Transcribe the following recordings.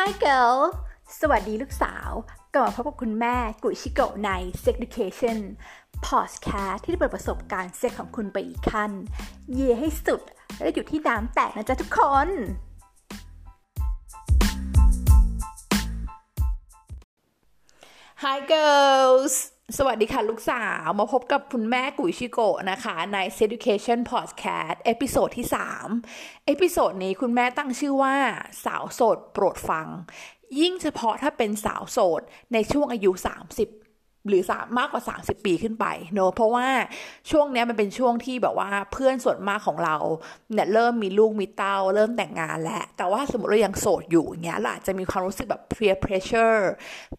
Hi girl สวัสดีลูกสาวกลับมาพบกับคุณแม่กุยชิโกะใน Sex Education Podcast ที่จะเปิดประสบการณ์เซ็กส์ของคุณไปอีกขั้น เย็ดให้สุด และหยุดที่น้ำแตกนะจ๊ะทุกคน Hi girls สวัสดีค่ะ ลูกสาวมาพบกับคุณแม่กุยชิโกะนะคะใน Education Podcast episode ที่ 3 episode นี้คุณแม่ตั้งชื่อว่าสาวโสดโปรดฟัง ยิ่งเฉพาะถ้าเป็นสาวโสดในช่วงอายุ 30 หรือสามมากกว่า 30 ปีขึ้นไปเนอะเพราะว่าช่วงนี้มันเป็นช่วงที่แบบว่าเพื่อนส่วนมากของเราเนี่ยเริ่มมีลูกมีเต้า เริ่มแต่งงานแล้ว แต่ว่าสมมติเรายังโสดอยู่เงี้ยเราอาจจะมีความรู้สึกแบบ peer pressure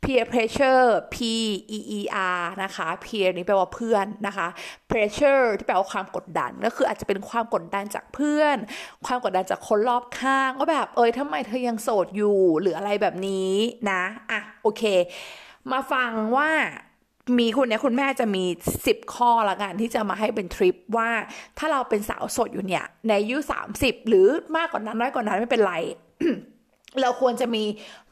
peer pressure p e e r นะคะ peer นี้แปลว่าเพื่อนนะคะ pressure ที่แปลว่าความกดดันก็คืออาจจะเป็นความกดดันจากเพื่อน ความกดดันจากคนรอบข้างว่าแบบเอ้ยทำไมเธอยังโสดอยู่หรืออะไรแบบนี้นะอะโอเค มาฟังว่า มีคุณเนี่ยคุณแม่จะมีสิบข้อละกันที่จะมาให้เป็นทริปว่า ถ้าเราเป็นสาวสดอยู่เนี่ย ในอายุสามสิบหรือมากกว่านั้นน้อยกว่านั้นไม่เป็นไร เราควรจะมี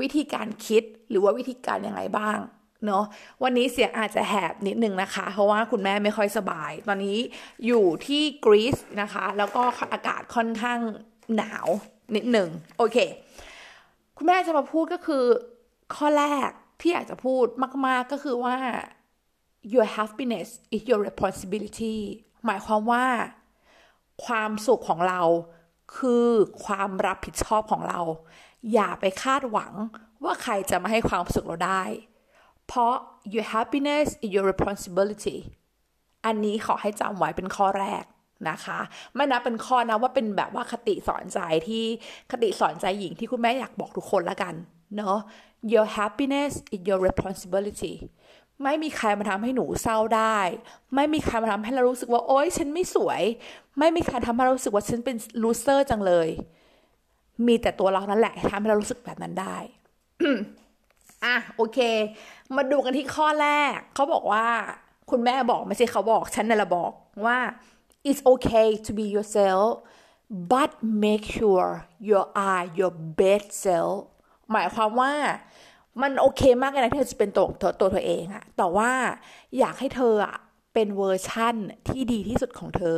วิธีการคิดหรือว่าวิธีการยังไงบ้างเนาะวันนี้เสียงอาจจะแหบนิดนึงนะคะ เพราะว่าคุณแม่ไม่ค่อยสบาย ตอนนี้อยู่ที่กรีซนะคะ แล้วก็อากาศค่อนข้างหนาวนิดหนึ่งโอเค คุณแม่จะมาพูดก็คือข้อแรกที่อยากจะพูดมาก ๆก็คือว่า your happiness is your responsibility หมายความว่า ความสุขของเราคือความรับผิดชอบของเรา อย่าไปคาดหวังว่าใครจะมาให้ความสุขเราได้ เพราะ your happiness is your responsibility อันนี้ขอให้จำไว้เป็นข้อแรกนะคะไม่นับเป็นข้อนะว่าเป็นแบบว่าคติสอนใจที่คติสอนใจหญิงที่คุณแม่อยากบอกทุกคนละกันเนาะ your happiness is your responsibility ไม่มีใครมาทำให้หนูเศร้าได้ ไม่มีใครมาทำให้เรารู้สึกว่าโอ๊ยฉันไม่สวย ไม่มีใครทำให้เรารู้สึกว่าฉันเป็นลูเซอร์จังเลย มีแต่ตัวเรานั่นแหละทำให้เรารู้สึกแบบนั้นได้อะโอเค มาดูกันที่ข้อแรก เขาบอกว่า คุณแม่บอกไม่ใช่เขาบอกฉันนั่นแหละบอกว่า it's okay to be yourself but make sure you are your best self หมายความว่า มันโอเคมากเลยนะที่เธอจะเป็นตัวตัวตัวเธอเองอะแต่ว่าอยากให้เธออะเป็นเวอร์ชั่นที่ดีที่สุดของเธอ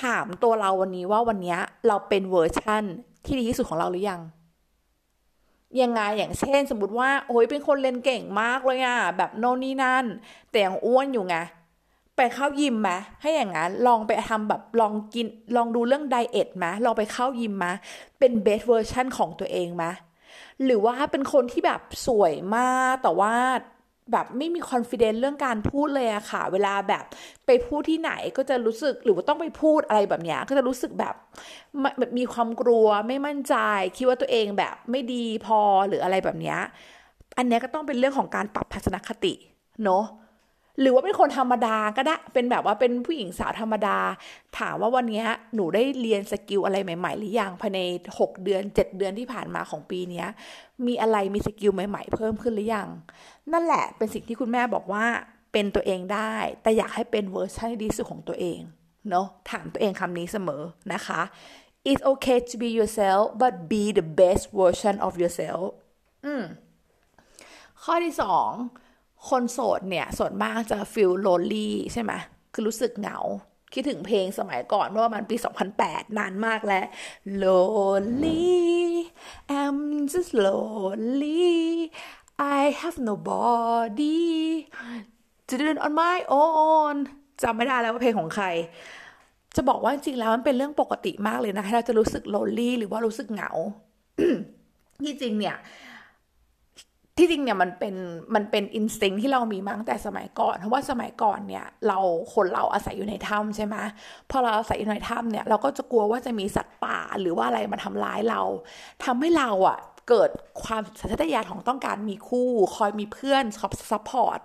ถามตัวเราวันนี้ว่าวันนี้เราเป็นเวอร์ชั่นที่ดีที่สุดของเราหรือยังยังไงอย่างเช่น สมมติว่าโอ้ยเป็นคนเรียนเก่งมากเลยอะแบบโน่นนี่นั่น แต่ยังอ้วนอยู่ไงไปเข้ายิมไหมให้อย่างนั้นลองไปทำแบบลองกินลองดูเรื่อง diet ไหมลองไปเข้ายิมไหมเป็น best version ของตัวเองไหม หรือว่าเป็นคนที่แบบสวยมากแต่ว่าแบบไม่มีคอนฟ idence เรื่องการพูดเลยอะค่ะ เวลาแบบไปพูดที่ไหนก็จะรู้สึกหรือว่าต้องไปพูดอะไรแบบนี้ก็จะรู้สึกแบบแบบมีความกลัวไม่มั่นใจ คิดว่าตัวเองแบบไม่ดีพอหรืออะไรแบบนี้อันนี้ก็ต้องเป็นเรื่องของการปรับทัศนคติเนาะ หรือว่าเป็นคนธรรมดาก็ได้ เป็นแบบว่าเป็นผู้หญิงสาวธรรมดา ถามว่าวันนี้หนูได้เรียนสกิลอะไรใหม่ ๆ หรือยังภายใน 6 เดือน 7 เดือนที่ผ่านมาของปีนี้มีอะไรมี skill ใหม่ๆ เพิ่มขึ้นหรือยัง นั่นแหละเป็นสิ่งที่คุณแม่บอกว่าเป็นตัวเองได้ แต่อยากให้เป็นเวอร์ชันที่ดีสุดของตัวเองเนาะถามตัวเองคำนี้เสมอนะคะ it's okay to be yourself but be the best version of yourself อืมข้อที่สอง คนโสดเนี่ยส่วนมากจะ feel lonely ใช่ไหมคือรู้สึกเหงา คิดถึงเพลงสมัยก่อนเมื่อประมาณปี 2008 นานมากแล้ว lonely I'm just lonely I have nobody to do on my own จำไม่ได้แล้วว่าเพลงของใคร จะบอกว่าจริงแล้วมันเป็นเรื่องปกติมากเลยนะเราจะรู้สึก lonely หรือว่ารู้สึกเหงาที่จริงเนี่ย ที่จริงเนี่ยมันเป็นมันเป็นอินสติ้งที่เรามีมาตั้งแต่สมัยก่อน เพราะว่าสมัยก่อนเนี่ยเราคนเราอาศัยอยู่ในถ้ำใช่ไหมพอเราอาศัยอยู่ในถ้ำเนี่ยเราก็จะกลัวว่าจะมีสัตว์ป่าหรือว่าอะไรมาทำร้ายเราทำให้เราอะ่ะเกิดความสัญชาตญาณของต้องการมีคู่ คอยมีเพื่อนคอย support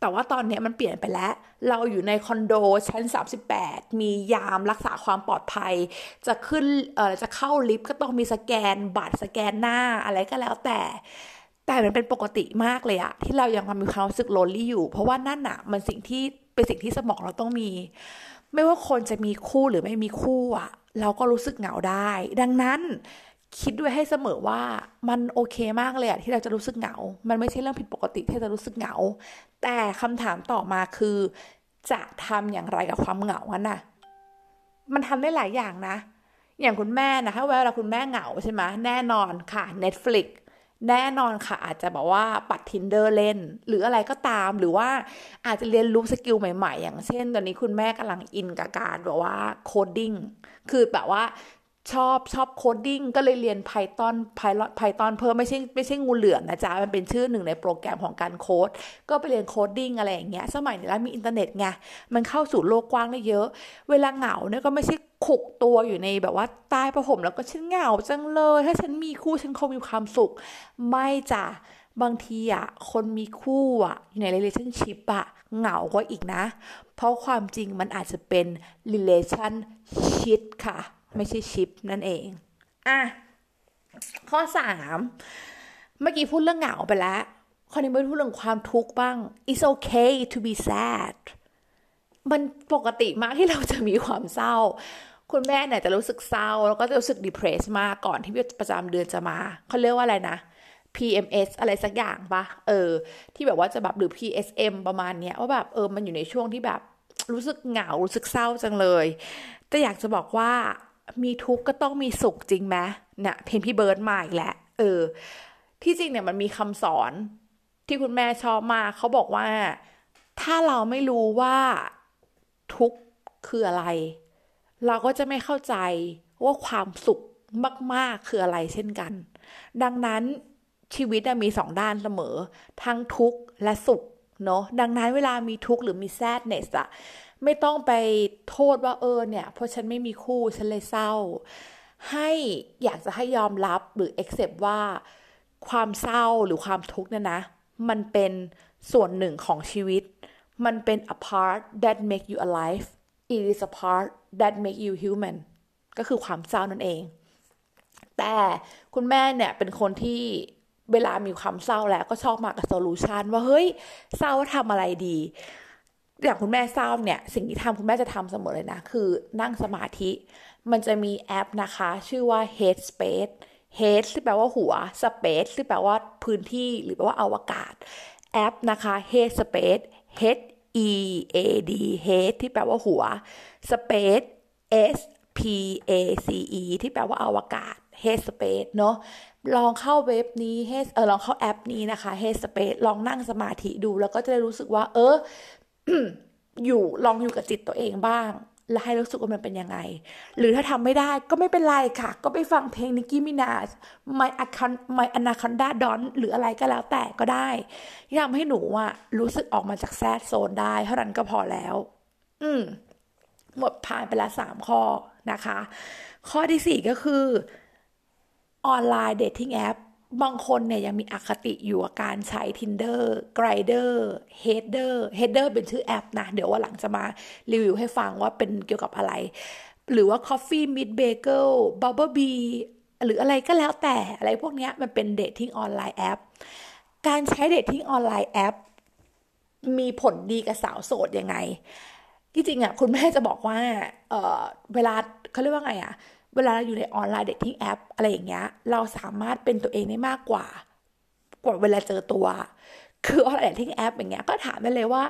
แต่ว่าตอนนี้มันเปลี่ยนไปแล้ว เราอยู่ในคอนโดชั้น 38 มียามรักษาความปลอดภัย จะขึ้นเอ่อจะเข้าลิฟต์ก็ต้องมีสแกนบัตรสแกนหน้าอะไรก็แล้วแต่ แต่มันเป็นปกติมากเลยอะที่เรายังมีความรู้สึก lonely อยู่ เพราะว่านั่นอะมันสิ่งที่เป็นสิ่งที่สมองเราต้องมี ไม่ว่าคนจะมีคู่หรือไม่มีคู่อะเราก็รู้สึกเหงาได้ ดังนั้นคิดด้วยให้เสมอว่ามันโอเคมากเลยอะที่เราจะรู้สึกเหงา มันไม่ใช่เรื่องผิดปกติที่จะรู้สึกเหงา แต่คำถามต่อมาคือ จะทำอย่างไรกับความเหงาอะน่ะ มันทำได้หลายอย่างนะ อย่างคุณแม่นะถ้าเวลาคุณแม่เหงาใช่ไหมแน่นอนค่ะ Netflix แน่นอนค่ะ อาจจะบอกว่าปัด Tinder เล่น หรืออะไรก็ตามหรือว่าอาจจะเรียนรู้ skill ใหม่ๆ อย่างเช่น ตอนนี้คุณแม่กำลังอินกับการแบบว่า coding คือแบบว่า ชอบชอบ coding ก็เลยเรียน Python Python Python เพิ่มไม่ใช่ไม่ใช่งูเหลือมนะจ๊ะ มันเป็นชื่อหนึ่งในโปรแกรมของการโค้ด ก็ไปเรียน coding อะไรอย่างเงี้ย สมัยนี้แล้วมีอินเทอร์เน็ตไง มันเข้าสู่โลกกว้างได้เยอะ เวลาเหงาเนี่ยก็ไม่ใช่ขลุกตัวอยู่ในแบบว่าใต้ผ้าห่มแล้วก็ฉันเหงาจังเลย ถ้าฉันมีคู่ฉันคงมีความสุข ไม่จ้ะบางทีอะคนมีคู่อะอยู่ใน relationship อะเหงากว่าอีกนะ เพราะความจริงมันอาจจะเป็น relationship ค่ะ ไม่ใช่ชิปนั่นเอง อะ ข้อสามเมื่อกี้พูดเรื่องเหงาไปแล้วข้อนี้ม่พูดเรื่องความทุกข์บ้าง it's okay to be sad มันปกติมากที่เราจะมีความเศร้า คุณแม่เนี่ยจะรู้สึกเศร้า แล้วก็จะรู้สึก depressed มากก่อนที่ประจำเดือนจะมา เขาเรียกว่าอะไรนะ PMS อะไรสักอย่างปะเออ ที่แบบว่าจะแบบหรือ PSM ประมาณเนี้ยว่าแบบเออมันอยู่ในช่วงที่แบบรู้สึกเหงา รู้สึกเศร้าจังเลย แต่อยากจะบอกว่า มีทุกข์ก็ต้องมีสุขจริงไหมเนี่ยเพนพี่เบิร์ดมาอีกแล้วเออ ที่จริงเนี่ยมันมีคำสอนที่คุณแม่ชอบมากเขาบอกว่า ถ้าเราไม่รู้ว่าทุกข์คืออะไร เราก็จะไม่เข้าใจว่าความสุขมาก ๆ คืออะไรเช่นกัน ดังนั้นชีวิตมีสองด้านเสมอ ทั้งทุกข์และสุขเนาะดังนั้นเวลามีทุกข์หรือมี sadness อะ ไม่ต้องไปโทษว่าเออเนี่ย เพราะฉันไม่มีคู่ฉันเลยเศร้า ให้อยากจะให้ยอมรับหรือ accept ว่าความเศร้าหรือความทุกข์เนี่ยนะ มันเป็นส่วนหนึ่งของชีวิต มันเป็น a part that make you alive it is a part that make you human ก็คือความเศร้านั่นเอง แต่คุณแม่เนี่ยเป็นคนที่เวลามีความเศร้าแล้วก็ชอบมากับโซลูชันว่าเฮ้ยเศร้าทำอะไรดี อย่างคุณแม่เศร้าเนี่ย สิ่งที่ทำคุณแม่จะทำเสมอเลยนะ คือนั่งสมาธิ มันจะมีแอปนะคะ ชื่อว่า Headspace Head ที่แปลว่าหัว Space ที่แปลว่าพื้นที่หรือแปลว่าอวกาศ แอปนะคะ Headspace H E A D Head ที่แปลว่าหัว Space S P A C E ที่แปลว่าอวกาศ Headspace เนาะลองเข้าเว็บนี้ Head เออลองเข้าแอปนี้นะคะ Headspace ลองนั่งสมาธิดูแล้วก็จะได้รู้สึกว่า เออ อยู่ลองอยู่กับจิตตัวเองบ้าง แล้วให้รู้สึกว่ามันเป็นยังไง หรือถ้าทำไม่ได้ก็ไม่เป็นไรค่ะ ก็ไปฟังเพลงนิกกี้มินาสmy anacon my anaconda don't หรืออะไรก็แล้วแต่ก็ได้ที่ทำให้หนูอะรู้สึกออกมาจาก sad zone ได้ เท่านั้นก็พอแล้ว อืมหมดผ่านไปละสามข้อนะคะ ข้อที่สี่ก็คือ online dating app บางคนเนี่ยยังมีอคติอยู่กับการใช้ Tinder Grindr Header Header เป็นชื่อแอปนะ เดี๋ยววันหลังจะมารีวิวให้ฟังว่าเป็นเกี่ยวกับอะไร หรือว่า Coffee Meet Bagel Bumble Bee หรืออะไรก็แล้วแต่อะไรพวกนี้มันเป็น dating online app การใช้ dating online app มีผลดีกับสาวโสดยังไง ที่จริงอะคุณแม่จะบอกว่าเออเวลาเขาเรียกว่าไงอะ เวลาเราอยู่ใน online dating app อะไรอย่างเงี้ย เราสามารถเป็นตัวเองได้มากกว่า กว่าเวลาเจอตัว คือ online dating app อย่างเงี้ยก็ถามได้เลยว่า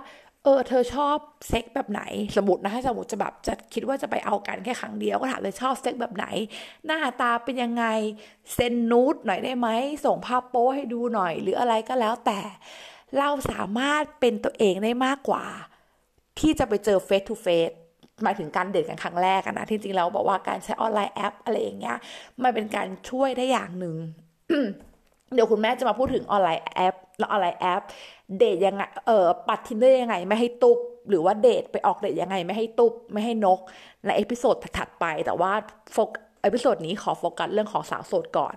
เออเธอชอบเซ็กส์แบบไหน สมมตินะสมมติจะแบบจะคิดว่าจะไปเอากันแค่ครั้งเดียวก็ถามเลยชอบเซ็กส์แบบไหน หน้าตาเป็นยังไง send nude หน่อยได้ไหมส่งภาพโป้ให้ดูหน่อย หรืออะไรก็แล้วแต่ เราสามารถเป็นตัวเองได้มากกว่า ที่จะไปเจอ face to face หมายถึงการเดทกันครั้งแรกนะที่จริงแล้วบอกว่าการใช้ online app อะไรอย่างเงี้ยมันเป็นการช่วยได้อย่างหนึ่งเดี๋ยวคุณแม่จะมาพูดถึง online app แล้ว online app เดทยังไงเออปัด Tinder ยังไงไม่ให้ตุ๊บหรือว่าเดทไปออกเดทยังไงไม่ให้ตุ๊บไม่ให้นก ใน episode ถัดไป แต่ว่าโฟก episode นี้ขอโฟกัสเรื่องของสาวโสดก่อน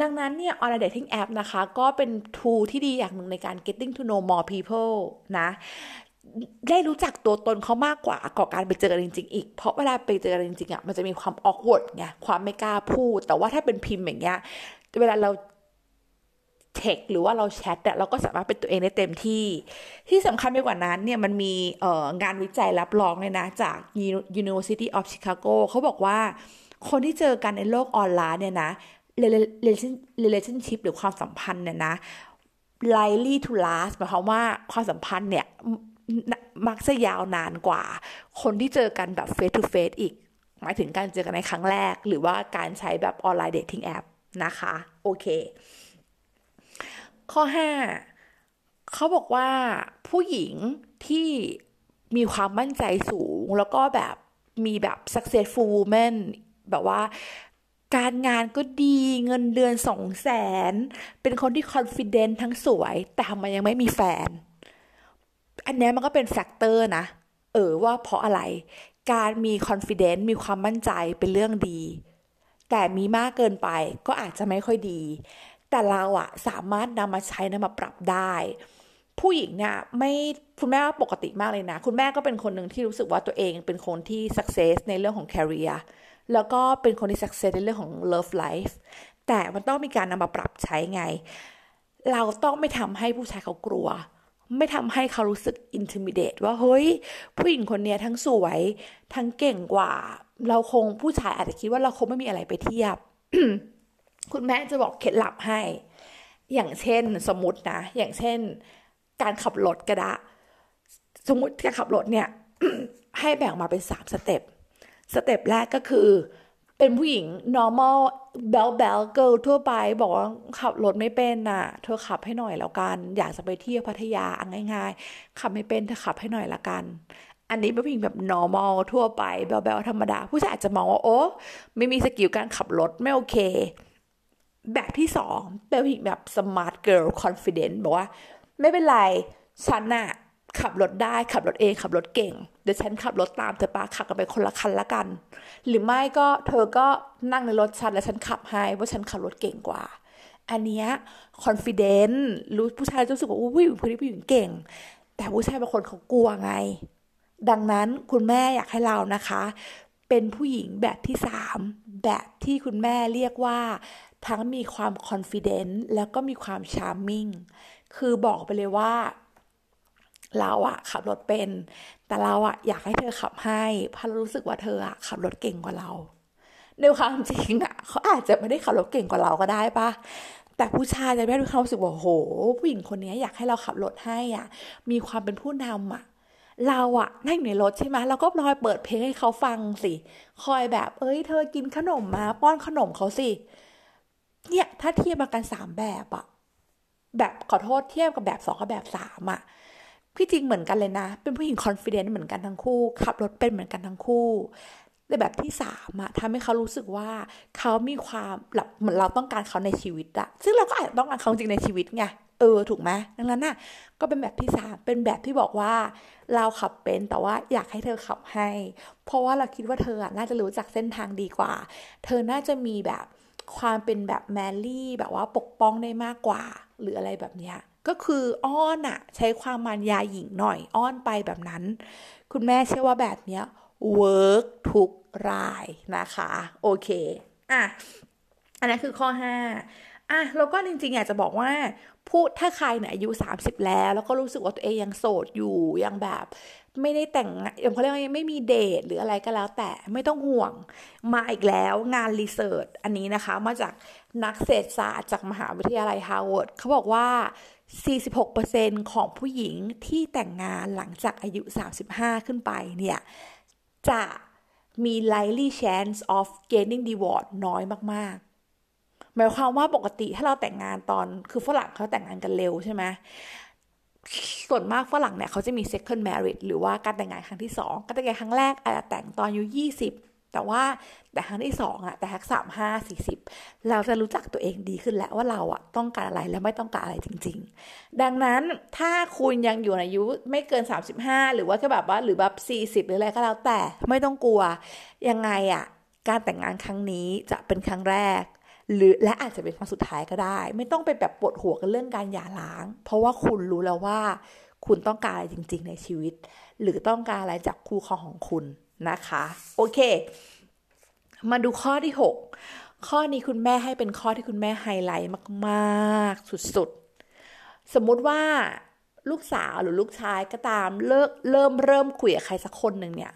ดังนั้นเนี่ย online dating app นะคะ ก็เป็น tool ที่ดีอย่างหนึ่งในการ getting to know more people นะ ได้รู้จักตัวตนเขามากกว่ากว่าการไปเจอกันจริง ๆ อีก เพราะเวลาไปเจอกันจริงๆอะมันจะมีความ awkward ไงความไม่กล้าพูด แต่ว่าถ้าเป็นพิมพ์อย่างเงี้ยเวลาเราเทคหรือว่าเราแชทอะเราก็สามารถเป็นตัวเองได้เต็มที่ ที่สำคัญไปกว่านั้นเนี่ยมันมีเอ่องานวิจัยรับรองเลยนะจาก University of Chicago เขาบอกว่าคนที่เจอกันในโลกออนไลน์เนี่ยนะ relationship หรือความสัมพันธ์เนี่ยนะ likely to last หมายความว่าความสัมพันธ์เนี่ย มักจะยาวนานกว่า คนที่เจอกันแบบ face to face อีก หมายถึงการเจอกันในครั้งแรก หรือว่าการใช้แบบ online dating app นะคะ โอเค ข้อ 5 เขาบอกว่าผู้หญิงที่มีความมั่นใจสูง แล้วก็แบบมีแบบ successful woman แบบว่าการงานก็ดีเงินเดือนสองแสน เป็นคนที่ confident ทั้งสวย แต่ทำไมยังไม่มีแฟน อันนี้มันก็เป็น factor นะ เออว่าเพราะอะไร การมี confidence มีความมั่นใจเป็นเรื่องดี แต่มีมากเกินไปก็อาจจะไม่ค่อยดี แต่เราอะสามารถนำมาใช้นำมาปรับได้ ผู้หญิงเนี่ยไม่คุณแม่ปกติมากเลยนะ คุณแม่ก็เป็นคนหนึ่งที่รู้สึกว่าตัวเองเป็นคนที่ success ในเรื่องของ career แล้วก็เป็นคนที่ success ในเรื่องของ love life แต่มันต้องมีการนำมาปรับใช้ไง เราต้องไม่ทำให้ผู้ชายเขากลัว ไม่ทำให้เขารู้สึก intimidate ว่าเฮ้ยผู้หญิงคนนี้ทั้งสวย ทั้งเก่งกว่า เราคงผู้ชายอาจจะคิดว่าเราคงไม่มีอะไรไปเทียบ คุณแม่จะบอกเคล็ดลับให้ อย่างเช่นสมมตินะ อย่างเช่น การขับรถก็ได้สมมติการขับรถเนี่ยให้แบ่งมาเป็นสามสเต็ปสเต็ปแรกก็คือ เป็นผู้หญิง normal bell bell girl ทั่วไป บอกว่าขับรถไม่เป็นน่ะ เธอขับให้หน่อยแล้วกัน อยากจะไปเที่ยวพัทยาง่าย ๆ ขับไม่เป็นเธอขับให้หน่อยละกัน อันนี้เป็นผู้หญิงแบบ normal ทั่วไป b e l l bell ธรรมดา ผู้ชายอาจจะมองว่าโอ้ไม่มีสกิลการขับรถไม่โอเค แบบที่สองเป็นผู้หญิงแบบ smart girl confident บอกว่า ไม่เป็นไรฉันน่ะ ขับรถได้ขับรถเองขับรถเก่ง เดี๋ยวฉันขับรถตามเธอปาขับกันไปคนละคันละกัน หรือไม่ก็เธอก็นั่งในรถฉันแล้วฉันขับให้ว่าฉันขับรถเก่งกว่า อันเนี้ย confident รู้ผู้ชายจะรู้สึกว่าอุ้ยผู้นี้ผู้หญิงเก่ง แต่ผู้ชายบางคนเขากลัวไง ดังนั้นคุณแม่อยากให้เรานะคะ เป็นผู้หญิงแบบที่สามแบบที่คุณแม่เรียกว่า ทั้งมีความ confident แล้วก็มีความ charming คือบอกไปเลยว่า เราอะขับรถเป็น แต่เราอะอยากให้เธอขับให้เพราะรู้สึกว่าเธออะขับรถเก่งกว่าเราในความจริงอะเขาอาจจะไม่ได้ขับรถเก่งกว่าเราก็ได้ปะแต่ผู้ชายจะไม่ได้ความรู้สึกว่าโห ผู้หญิงคนนี้อยากให้เราขับรถให้อะ มีความเป็นผู้นำอะ เราอะนั่งในรถใช่ไหมเราก็ลอยเปิดเพลงให้เขาฟังสิ คอยแบบ เอ้ย เธอกินขนมมา ป้อนขนมเขาสิ เนี่ยถ้าเทียบมากันสามแบบอะแบบขอโทษเทียบกับแบบสองกับแบบสามอะ พี่จริงเหมือนกันเลยนะ เป็นผู้หญิงคอนฟ ident เหมือนกันทั้งคู่ ขับรถเป็นเหมือนกันทั้งคู่แต่แบบที่สามอะทำให้เขารู้สึกว่าเขามีความแบบเหมือนเราต้องการเขาในชีวิตอะซึ่งเราก็อาจจะต้องการเขาจริงในชีวิตไงเออถูกไหมดังนั้นน่ะ ก็เป็นแบบที่สามเป็นแบบที่บอกว่า เราขับเป็นแต่ว่าอยากให้เธอขับให้ เพราะว่าเราคิดว่าเธอน่าจะรู้จักเส้นทางดีกว่า เธอน่าจะมีแบบ ความเป็นแบบแมรี่แบบว่าปกป้องได้มากกว่า หรืออะไรแบบเนี้ยก็คืออ้อนอะใช้ความมันยาหญิงหน่อยอ้อนไปแบบนั้น คุณแม่เชื่อว่าแบบเนี้ยเวิร์กทุกรายนะคะ โอเคอะอันนั้นคือข้อห้าอะแล้วก็จริงๆอยากจะบอกว่าพูดถ้าใครเนี่ยอายุ 30 แล้ว แล้วก็รู้สึกว่าตัวเองยังโสดอยู่ยังแบบ ไม่ได้แต่งยังเขาเรียกว่าไม่มีเดทหรืออะไรก็แล้วแต่ไม่ต้องห่วงมาอีกแล้วงาน research อันนี้นะคะ มาจากนักเศรษฐศาสตร์จากมหาวิทยาลัยฮาร์วาร์ดเขาบอกว่า 46%ของผู้หญิงที่แต่งงานหลังจากอายุ 35 ขึ้นไปเนี่ย จะมี likely chance of getting divorce น้อยมากๆ หมายความว่าปกติถ้าเราแต่งงานตอนคือฝรั่งเขาแต่งงานกันเร็วใช่ไหม ส่วนมากฝรั่งเนี่ยเขาจะมี second marriage หรือว่าการแต่งงานครั้งที่สองการแต่งงานครั้งแรกอาจจะแต่งตอนอายุยี่สิบแต่ว่าแต่ครั้งที่สองอะแต่ครั้งสามห้าสี่สิบเราจะรู้จักตัวเองดีขึ้นแล้วว่าเราอะต้องการอะไรและไม่ต้องการอะไรจริง ๆ ดังนั้นถ้าคุณยังอยู่ในอายุไม่เกินสามสิบห้าหรือว่าแค่แบบว่าหรือแบบสี่สิบหรืออะไรก็แล้วแต่ไม่ต้องกลัวยังไงอะการแต่งงานครั้งนี้จะเป็นครั้งแรก หรือและอาจจะเป็นครั้งสุดท้ายก็ได้ ไม่ต้องไปแบบปวดหัวกันเรื่องการหย่าร้าง เพราะว่าคุณรู้แล้วว่า คุณต้องการอะไรจริง ๆ ในชีวิต หรือต้องการอะไรจากคู่ครองของคุณนะคะ โอเค มาดูข้อที่ 6 ข้อนี้คุณแม่ให้เป็นข้อที่คุณแม่ไฮไลท์มากๆ สุดๆ สมมุติว่าลูกสาวหรือลูกชายก็ตามเลิกเริ่มเริ่มคุยกับใครสักคนหนึ่งเนี่ย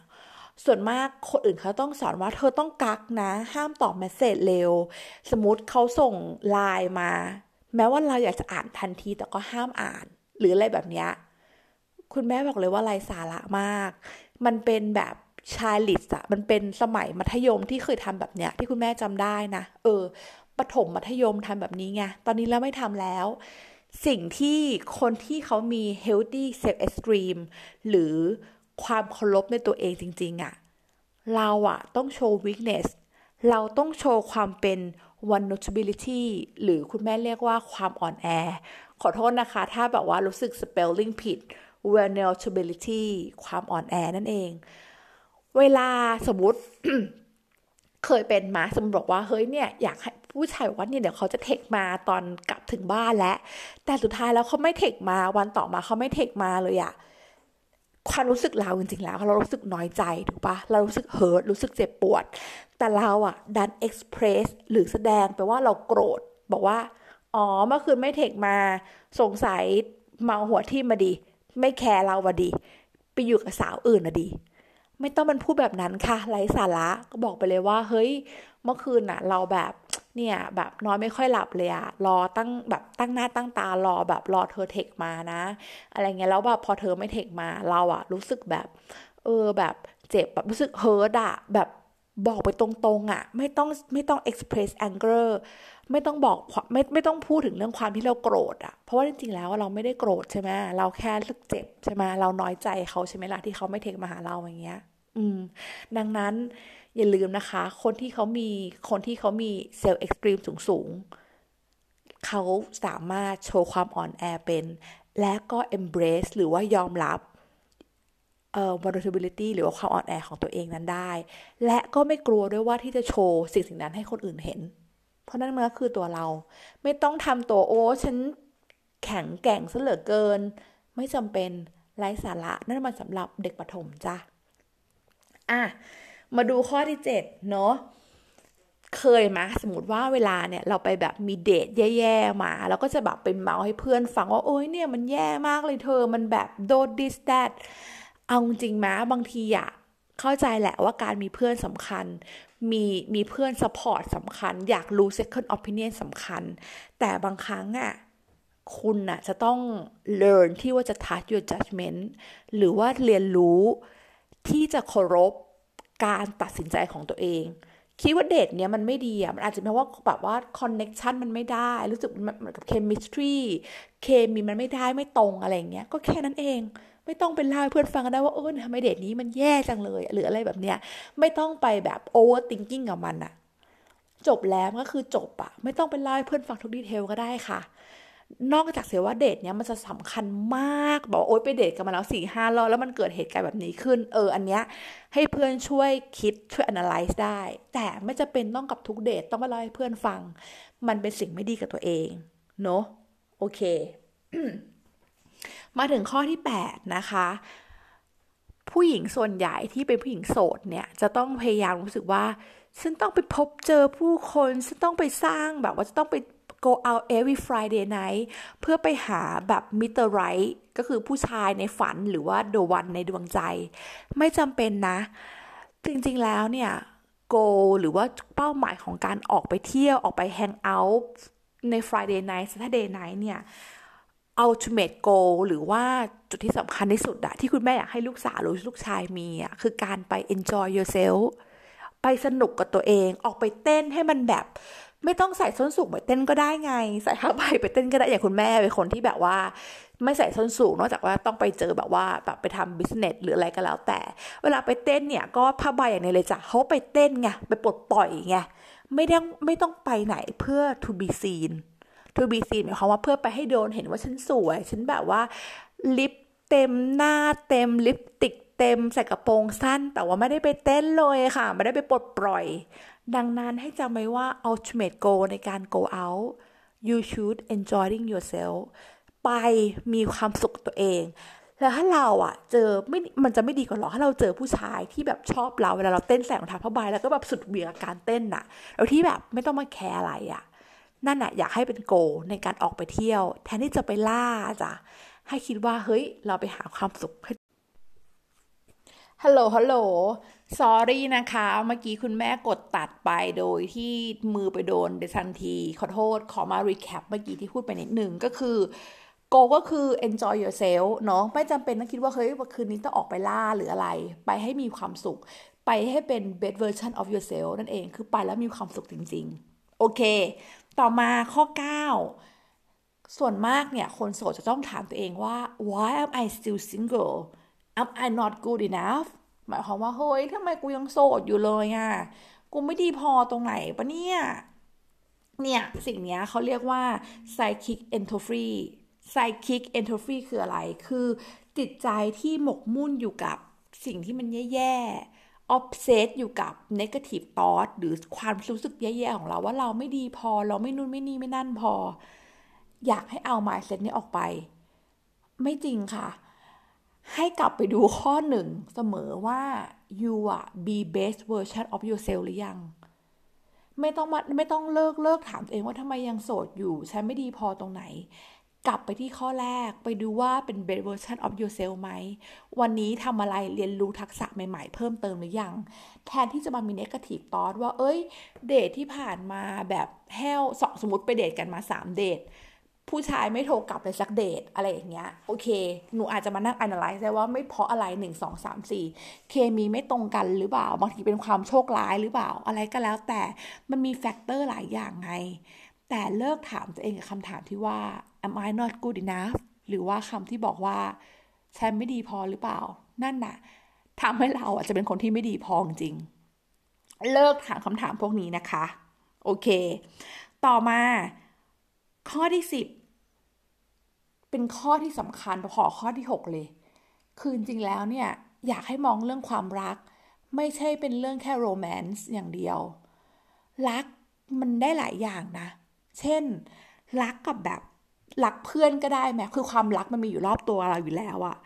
ส่วนมากคนอื่นเขาต้องสอนว่าเธอต้องกักนะ ห้ามตอบเมสเซจเร็ว สมมติเขาส่งไลน์มา แม้ว่าเราอยากจะอ่านทันทีแต่ก็ห้ามอ่าน หรืออะไรแบบนี้คุณแม่บอกเลยว่าไรสาระมาก มันเป็นแบบชายลิสอะมันเป็นสมัยมัธยมที่เคยทำแบบเนี้ย ที่คุณแม่จำได้นะ เออปฐมมัธยมทำแบบนี้ไง ตอนนี้แล้วไม่ทำแล้ว สิ่งที่คนที่เขามี healthy self esteem หรือ ความเคารพในตัวเองจริง ๆอะเราอะต้องโชว์ weakness เราต้องโชว์ความเป็น vulnerability หรือคุณแม่เรียกว่าความอ่อนแอ ขอโทษนะคะ ถ้าแบบว่ารู้สึก spelling ผิด vulnerability ความอ่อนแอนั่นเอง เวลาสมมติเคยเป็นมาสมมติบอกว่าเฮ้ยเนี่ยอยากให้ผู้ชายบอกว่าเนี่ยเดี๋ยวเขาจะเทคมาตอนกลับถึงบ้านแล้ว แต่สุดท้ายแล้วเขาไม่เทคมาวันต่อมาเขาไม่เทคมาเลยอะ ความรู้สึกเราจริงๆแล้วเรารู้สึกน้อยใจถูกปะเรารู้สึกเฮิร์ตรู้สึกเจ็บปวด แต่เราอะดันเอ็กซ์เพรสหรือแสดงไปว่าเราโกรธบอกว่า อ๋อเมื่อคืนไม่เทคมาสงสัยเมาหัวที่มาดี ไม่แคร์เราวะดี ไปอยู่กับสาวอื่นอะดี ไม่ต้องมันพูดแบบนั้นค่ะไร้สาระก็บอกไปเลยว่า เฮ้ย เมื่อคืนน่ะ เราแบบ เนี่ยแบบนอนไม่ค่อยหลับเลยอะรอตั้งแบบตั้งหน้าตั้งตารอแบบรอเธอเทคมานะ อะไรเงี้ยแล้วแบบพอเธอไม่เทคมาเราอะรู้สึกแบบ เออแบบเจ็บแบบรู้สึก hurt อะแบบบอกไปตรงๆอะไม่ต้องไม่ต้อง express anger ไม่ต้องบอกไม่ไม่ต้องพูดถึงเรื่องความที่เราโกรธอะเพราะว่าจริงๆแล้วเราไม่ได้โกรธใช่ไหมเราแค่รู้สึกเจ็บใช่ไหมเราน้อยใจเขาใช่ไหมล่ะที่เขาไม่เทคมาหาเราอย่างเงี้ย อืม ดังนั้นอย่าลืมนะคะ คนที่เขามีคนที่เขามี self-esteem สูงสูงเขาสามารถโชว์ความอ่อนแอเป็น และก็ embrace หรือว่ายอมรับเอ่อ vulnerability หรือว่าความอ่อนแอของตัวเองนั้นได้ และก็ไม่กลัวด้วยว่าที่จะโชว์สิ่งสิ่งนั้นให้คนอื่นเห็น เพราะนั่นมันก็คือตัวเรา ไม่ต้องทำตัวโอ้ฉันแข็งแกร่งซะเหลือเกิน ไม่จำเป็นไร้สาระนั่นมันสำหรับเด็กประถมจ้ะ อะมาดูข้อที่เจ็ดเนาะเคยไหมสมมติว่าเวลาเนี่ยเราไปแบบมีเดทแย่ๆมาแล้วก็จะแบบไปเมาท์ให้เพื่อนฟังว่าโอ้ยเนี่ยมันแย่มากเลยเธอมันแบบโดดดิสแตดเอาจริงไหมบางทีอะเข้าใจแหละว่าการมีเพื่อนสำคัญ มีมีเพื่อน support สำคัญ อยากรู้ second opinion สำคัญ แต่บางครั้งอะคุณอะจะต้อง learn ที่ว่าจะ trust your judgment หรือว่าเรียนรู้ ที่จะเคารพการตัดสินใจของตัวเอง คิดว่าเดทเนี้ยมันไม่ดีอะมันอาจจะเป็นว่าแบบว่า connection มันไม่ได้ รู้สึกเหมือนกับ chemistry เคมีมันไม่ได้ไม่ตรงอะไรเงี้ยก็แค่นั้นเอง ไม่ต้องไปเล่าให้เพื่อนฟังกันได้ว่าเออทำไมเดทนี้มันแย่จังเลยหรืออะไรแบบเนี้ยไม่ต้องไปแบบ overthinking กับมันอะจบแล้วก็คือจบอะไม่ต้องไปเล่าให้เพื่อนฟังทุก detail ก็ได้ค่ะ นอกจากเสียว่าเดทเนี้ยมันจะสำคัญมาก บอกโอ๊ยไปเดทกันมาแล้วสี่ห้ารอบแล้วมันเกิดเหตุการณ์แบบนี้ขึ้น เอออันเนี้ยให้เพื่อนช่วยคิดช่วย analyze ได้ แต่ไม่จะเป็นต้องกับทุกเดทต้องมาเล่าให้เพื่อนฟัง มันเป็นสิ่งไม่ดีกับตัวเองเนาะโอเค มาถึงข้อที่ 8 นะคะ ผู้หญิงส่วนใหญ่ที่เป็นผู้หญิงโสดเนี่ย จะต้องพยายามรู้สึกว่า ฉันต้องไปพบเจอผู้คน ฉันต้องไปสร้างแบบว่าจะต้องไป go out every Friday night เพื่อไปหาแบบมิเตอร์ไรท์ก็คือผู้ชายในฝันหรือว่า the one ในดวงใจ ไม่จำเป็นนะ จริงๆแล้วเนี่ย go หรือว่าเป้าหมายของการออกไปเที่ยวออกไป hang out ใน Friday night Saturday night เนี่ย ultimate goal หรือว่าจุดที่สำคัญที่สุดอะที่คุณแม่อยากให้ลูกสาวหรือลูกชายมีอะคือการไป enjoy yourself ไปสนุกกับตัวเอง ออกไปเต้นให้มันแบบ ไม่ต้องใส่ส้นสูงไปเต้นก็ได้ไง ใส่ผ้าใบไปเต้นก็ได้อย่างคุณแม่เป็นคนที่แบบว่า ไม่ใส่ส้นสูงนอกจากว่าต้องไปเจอแบบว่าแบบไปทำบิสเนสหรืออะไรก็แล้วแต่ เวลาไปเต้นเนี่ยก็ผ้าใบอย่างนี้เลยจ้ะเขาไปเต้นไงไปปลดปล่อยไงไม่ต้องไม่ต้องไปไหนเพื่อ to be seen to be seen หมายความว่าเพื่อไปให้โดนเห็นว่าฉันสวย ฉันแบบว่าลิปเต็มหน้าเต็มลิปติกเต็มใส่กระโปรงสั้น แต่ว่าไม่ได้ไปเต้นเลยค่ะ ไม่ได้ไปปลดปล่อย ดังนั้นให้จำไว้ว่า ultimate goal ในการ go out you should enjoying yourself ไปมีความสุขตัวเอง แล้วถ้าเราอะเจอไม่มันจะไม่ดีกว่าหรอ ถ้าเราเจอผู้ชายที่แบบชอบเราเวลาเราเต้นแสงรองเท้าผ้าใบแล้วก็แบบสุดเวียกับการเต้นน่ะแล้วที่แบบไม่ต้องมาแคร์อะไรอะนั่นอะอยากให้เป็นโกในการออกไปเที่ยว แทนที่จะไปล่าจ้ะให้คิดว่าเฮ้ยเราไปหาความสุขฮัลโหลฮัลโหล sorry นะคะ เมื่อกี้คุณแม่กดตัดไปโดยที่มือไปโดนเดทันที ขอโทษ ขอมา recap เมื่อกี้ที่พูดไปนิดหนึ่งก็คือ goal ก็คือ enjoy yourself เนาะไม่จำเป็นต้องคิดว่า เฮ้ยคืนนี้ต้องออกไปล่าหรืออะไร ไปให้มีความสุข ไปให้เป็น best version of yourself นั่นเอง คือไปแล้วมีความสุขจริง ๆ โอเค ต่อมาข้อ 9 ส่วนมากเนี่ย คนโสดจะต้องถามตัวเองว่า why am I still single am I not good enough หมายความว่าเฮ้ยทำไมกูยังโสดอยู่เลยอะ่ะกูไม่ดีพอตรงไหนปะเนี่ย เนี่ยสิ่งนี้เขาเรียกว่า psychic entropy psychic entropy คืออะไร คือจิตใจที่หมกมุ่นอยู่กับสิ่งที่มันแย่ๆ obsess อยู่กับ negative thought หรือความรู้สึกแย่ๆ ของเราว่าเราไม่ดีพอ เราไม่นู่นไม่นี่ไม่นั่นพอ อยากให้เอา mindset นี้ออกไป ไม่จริงค่ะ ให้กลับไปดูข้อหนึ่งเสมอว่า you อะ be best version of yourself หรือยัง ไม่ต้องมาไม่ต้องเลิกเลิกถามตัวเองว่าทำไมยังโสดอยู่ ฉันไม่ดีพอตรงไหน กลับไปที่ข้อแรกไปดูว่าเป็น best version of yourself ไหม วันนี้ทำอะไรเรียนรู้ทักษะใหม่ๆ เพิ่มเติมหรือยัง แทนที่จะมามี negative thought ว่า เอ้ย เดทที่ผ่านมาแบบแห้วสมมติไปเดทกันมาสามเดท ผู้ชายไม่โทรกลับเลยสักเดทอะไรอย่างเงี้ยโอเค หนูอาจจะมานั่ง analyze ได้ว่าไม่เพราะอะไรหนึ่งสองสามสี่เคมีไม่ตรงกันหรือเปล่าบางทีเป็นความโชคร้ายหรือเปล่าอะไรก็แล้ว แต่มันมี factor หลายอย่างไง แต่เลิกถามตัวเองกับคำถามที่ว่า am I not good enough หรือว่าคำที่บอกว่าฉันไม่ดีพอหรือเปล่า นั่นน่ะทำให้เราอาจจะเป็นคนที่ไม่ดีพอจริงเลิกถามคำถามพวกนี้นะคะ โอเค ต่อมาข้อที่สิบ เป็นข้อที่สำคัญพอข้อที่ 6 เลย คือจริงแล้วเนี่ยอยากให้มองเรื่องความรัก ไม่ใช่เป็นเรื่องแค่โรแมนต์อย่างเดียว รักมันได้หลายอย่างนะ เช่น รักกับแบบรักเพื่อนก็ได้แม้คือความรักมันมีอยู่รอบตัวเราอยู่แล้วอะ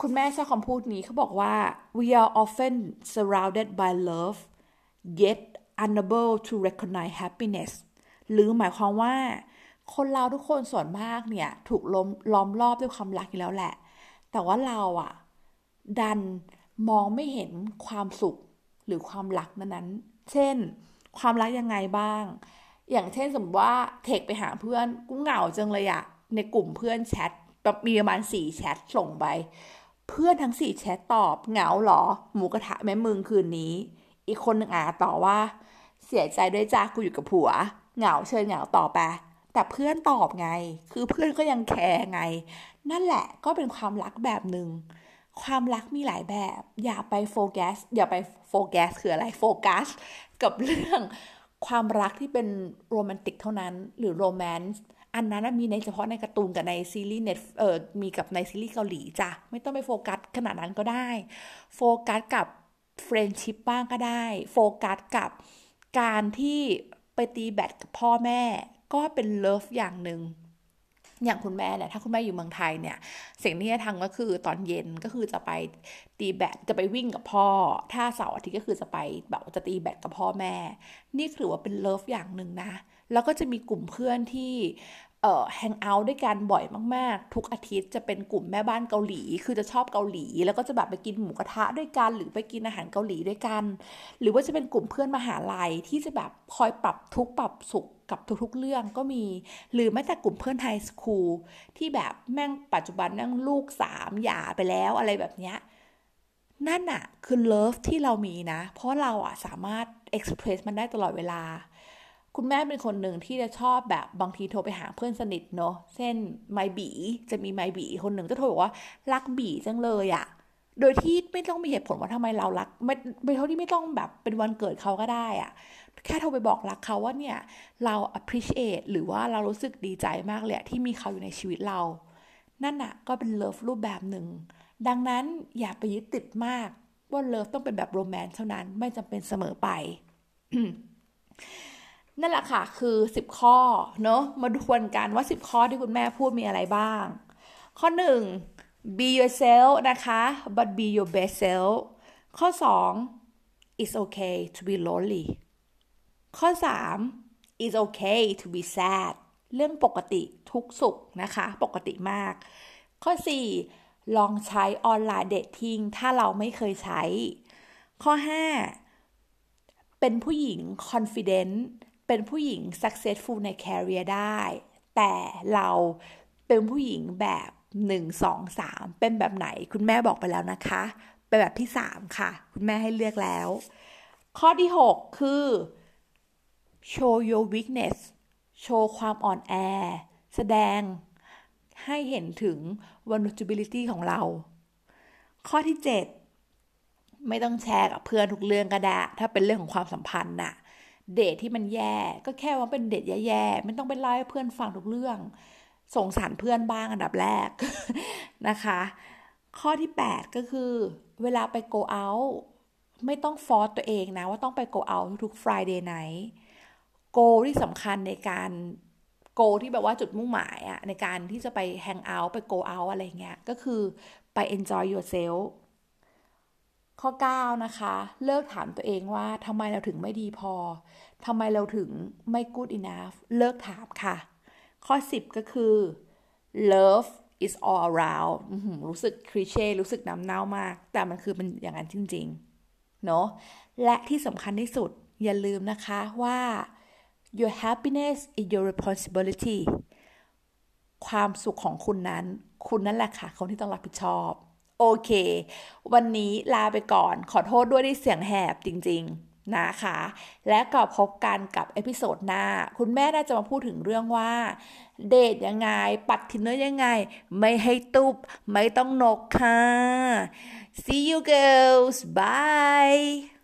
คุณแม่ใช้คำพูดนี้เขาบอกว่า we are often surrounded by love yet unable to recognize happiness หรือหมายความว่า คนเราทุกคนส่วนมากเนี่ย ถูกล้อมล้อมรอบด้วยความรักอยู่แล้วแหละ แต่ว่าเราอะดันมองไม่เห็นความสุขหรือความรักนั้นเช่น ความรักยังไงบ้าง อย่างเช่นสมมติว่าเทคไปหาเพื่อนกูเหงาจังเลยอะในกลุ่มเพื่อนแชทมีประมาณสี่แชทส่งไป เพื่อนทั้งสี่แชทตอบเหงาหรอ หมูกระทะแม่มึงคืนนี้ อีกคนหนึ่งอ่าต่อว่า เสียใจด้วยจ้ากูอยู่กับผัว เหงาเชิญเหงาต่อไป แต่เพื่อนตอบไง คือเพื่อนก็ยังแคร์ไง นั่นแหละก็เป็นความรักแบบหนึ่ง ความรักมีหลายแบบ อย่าไปโฟกัส อย่าไปโฟกัสคืออะไร โฟกัส กับเรื่องความรักที่เป็นโรแมนติกเท่านั้น หรือ romance อันนั้นมีในเฉพาะในการ์ตูนกับในซีรีส์เน็ต เออมีกับในซีรีส์เกาหลีจ้ะ ไม่ต้องไปโฟกัสขนาดนั้นก็ได้ โฟกัสกับ friendship บ้างก็ได้ โฟกัสกับการที่ไปตีแบดกับพ่อแม่ ก็เป็น love อย่างหนึ่งอย่างคุณแม่เนี่ยถ้าคุณแม่อยู่เมืองไทยเนี่ยสิ่งที่จะทำก็คือตอนเย็นก็คือจะไปตีแบดจะไปวิ่งกับพ่อ ถ้าเสาร์อาทิตย์ก็คือจะไปแบบจะตีแบดกับพ่อแม่ นี่ถือว่าเป็น love อย่างหนึ่งนะ แล้วก็จะมีกลุ่มเพื่อนที่ hang out ด้วยกันบ่อยมากๆ ทุกอาทิตย์จะเป็นกลุ่มแม่บ้านเกาหลี คือจะชอบเกาหลี แล้วก็จะแบบไปกินหมูกระทะด้วยกัน หรือไปกินอาหารเกาหลีด้วยกัน หรือว่าจะเป็นกลุ่มเพื่อนมหาลัยที่จะแบบคอยปรับทุกข์ปรับสุขกับทุกๆเรื่องก็มี หรือแม้แต่กลุ่มเพื่อน high school ที่แบบแม่งปัจจุบันนั่งลูกสามหย่าไปแล้วอะไรแบบเนี้ยนั่นอะคือ love ที่เรามีนะ เพราะเราอะสามารถ express มันได้ตลอดเวลา คุณแม่เป็นคนหนึ่งที่จะชอบแบบบางทีโทรไปหาเพื่อนสนิทเนาะเช่นไมบีจะมีไมบีคนหนึ่งจะโทรบอกว่ารักบีจังเลยอะโดยที่ไม่ต้องมีเหตุผลว่าทำไมเรารัก ไม่ไม่เท่าที่ไม่ต้องแบบเป็นวันเกิดเขาก็ได้อะแค่โทรไปบอกรักเขาว่าเนี่ยเรา appreciate หรือว่าเรารู้สึกดีใจมากเลยที่มีเขาอยู่ในชีวิตเรา นั่นอะก็เป็นเลิฟรูปแบบหนึ่งดังนั้นอย่าไปยึดติดมากว่าเลิฟต้องเป็นแบบโรแมนต์เท่านั้นไม่จำเป็นเสมอไป นั่นแหละค่ะ คือ 10 ข้อเนอะมาดวนกันว่า 10 ข้อที่คุณแม่พูดมีอะไรบ้าง ข้อ 1 be yourself นะคะ but be your best self ข้อ 2 it's okay to be lonely ข้อ 3 it's okay to be sad เรื่องปกติทุกสุขนะคะ ปกติมาก ข้อ 4 ลองใช้ออนไลน์เดทติ้งถ้าเราไม่เคยใช้ ข้อ 5 เป็นผู้หญิง confident เป็นผู้หญิง successful ใน career ได้ แต่เราเป็นผู้หญิงแบบ 1 2 3 เป็นแบบไหนคุณแม่บอกไปแล้วนะคะ เป็นแบบที่ 3 ค่ะ คุณแม่ให้เลือกแล้ว ข้อที่ 6 คือ show your weakness โชว์ความอ่อนแอ แสดงให้เห็นถึง vulnerability ของเรา ข้อที่ 7 ไม่ต้องแชร์กับเพื่อนทุกเรื่องก็ได้ ถ้าเป็นเรื่องของความสัมพันธ์น่ะ เดทที่มันแย่ ก็แค่ว่าเป็นเดทแย่ๆไม่ต้องไปเล่าให้เพื่อนฟังทุกเรื่อง สงสารเพื่อนบ้างอันดับแรกนะคะ ข้อที่ 8 ก็คือ เวลาไป go out ไม่ต้องฟอร์สตัวเองนะ ว่าต้องไป go out ทุก Friday night โกที่สำคัญในการโกที่แบบว่าจุดมุ่งหมายอะในการที่จะไปแฮงเอาท์ไปโกเอาท์อะไรเงี้ย ก็คือไป enjoy yourself ข้อ 9 นะคะ เลิกถามตัวเองว่าทำไมเราถึงไม่ดีพอทำไมเราถึงไม่ good enough เลิกถามค่ะ ข้อ 10 ก็คือ love is all around รู้สึกคลีเช่รู้สึกน้ำเน่ามาก แต่มันคือเป็นอย่างนั้นจริงๆ เนาะและที่สำคัญที่สุดอย่าลืมนะคะว่า your happiness is your responsibility ความสุขของคุณนั้น คุณนั่นแหละค่ะ คนที่ต้องรับผิดชอบ โอเค วันนี้ลาไปก่อน ขอโทษด้วยที่เสียงแหบจริง ๆ นะคะ และก็พบกันกับ episode หน้า คุณแม่น่าจะมาพูดถึงเรื่องว่า เดทยังไง ปัด Tinder ยังไง ไม่ให้ตุบ ไม่ต้องนกค่ะ see you girls bye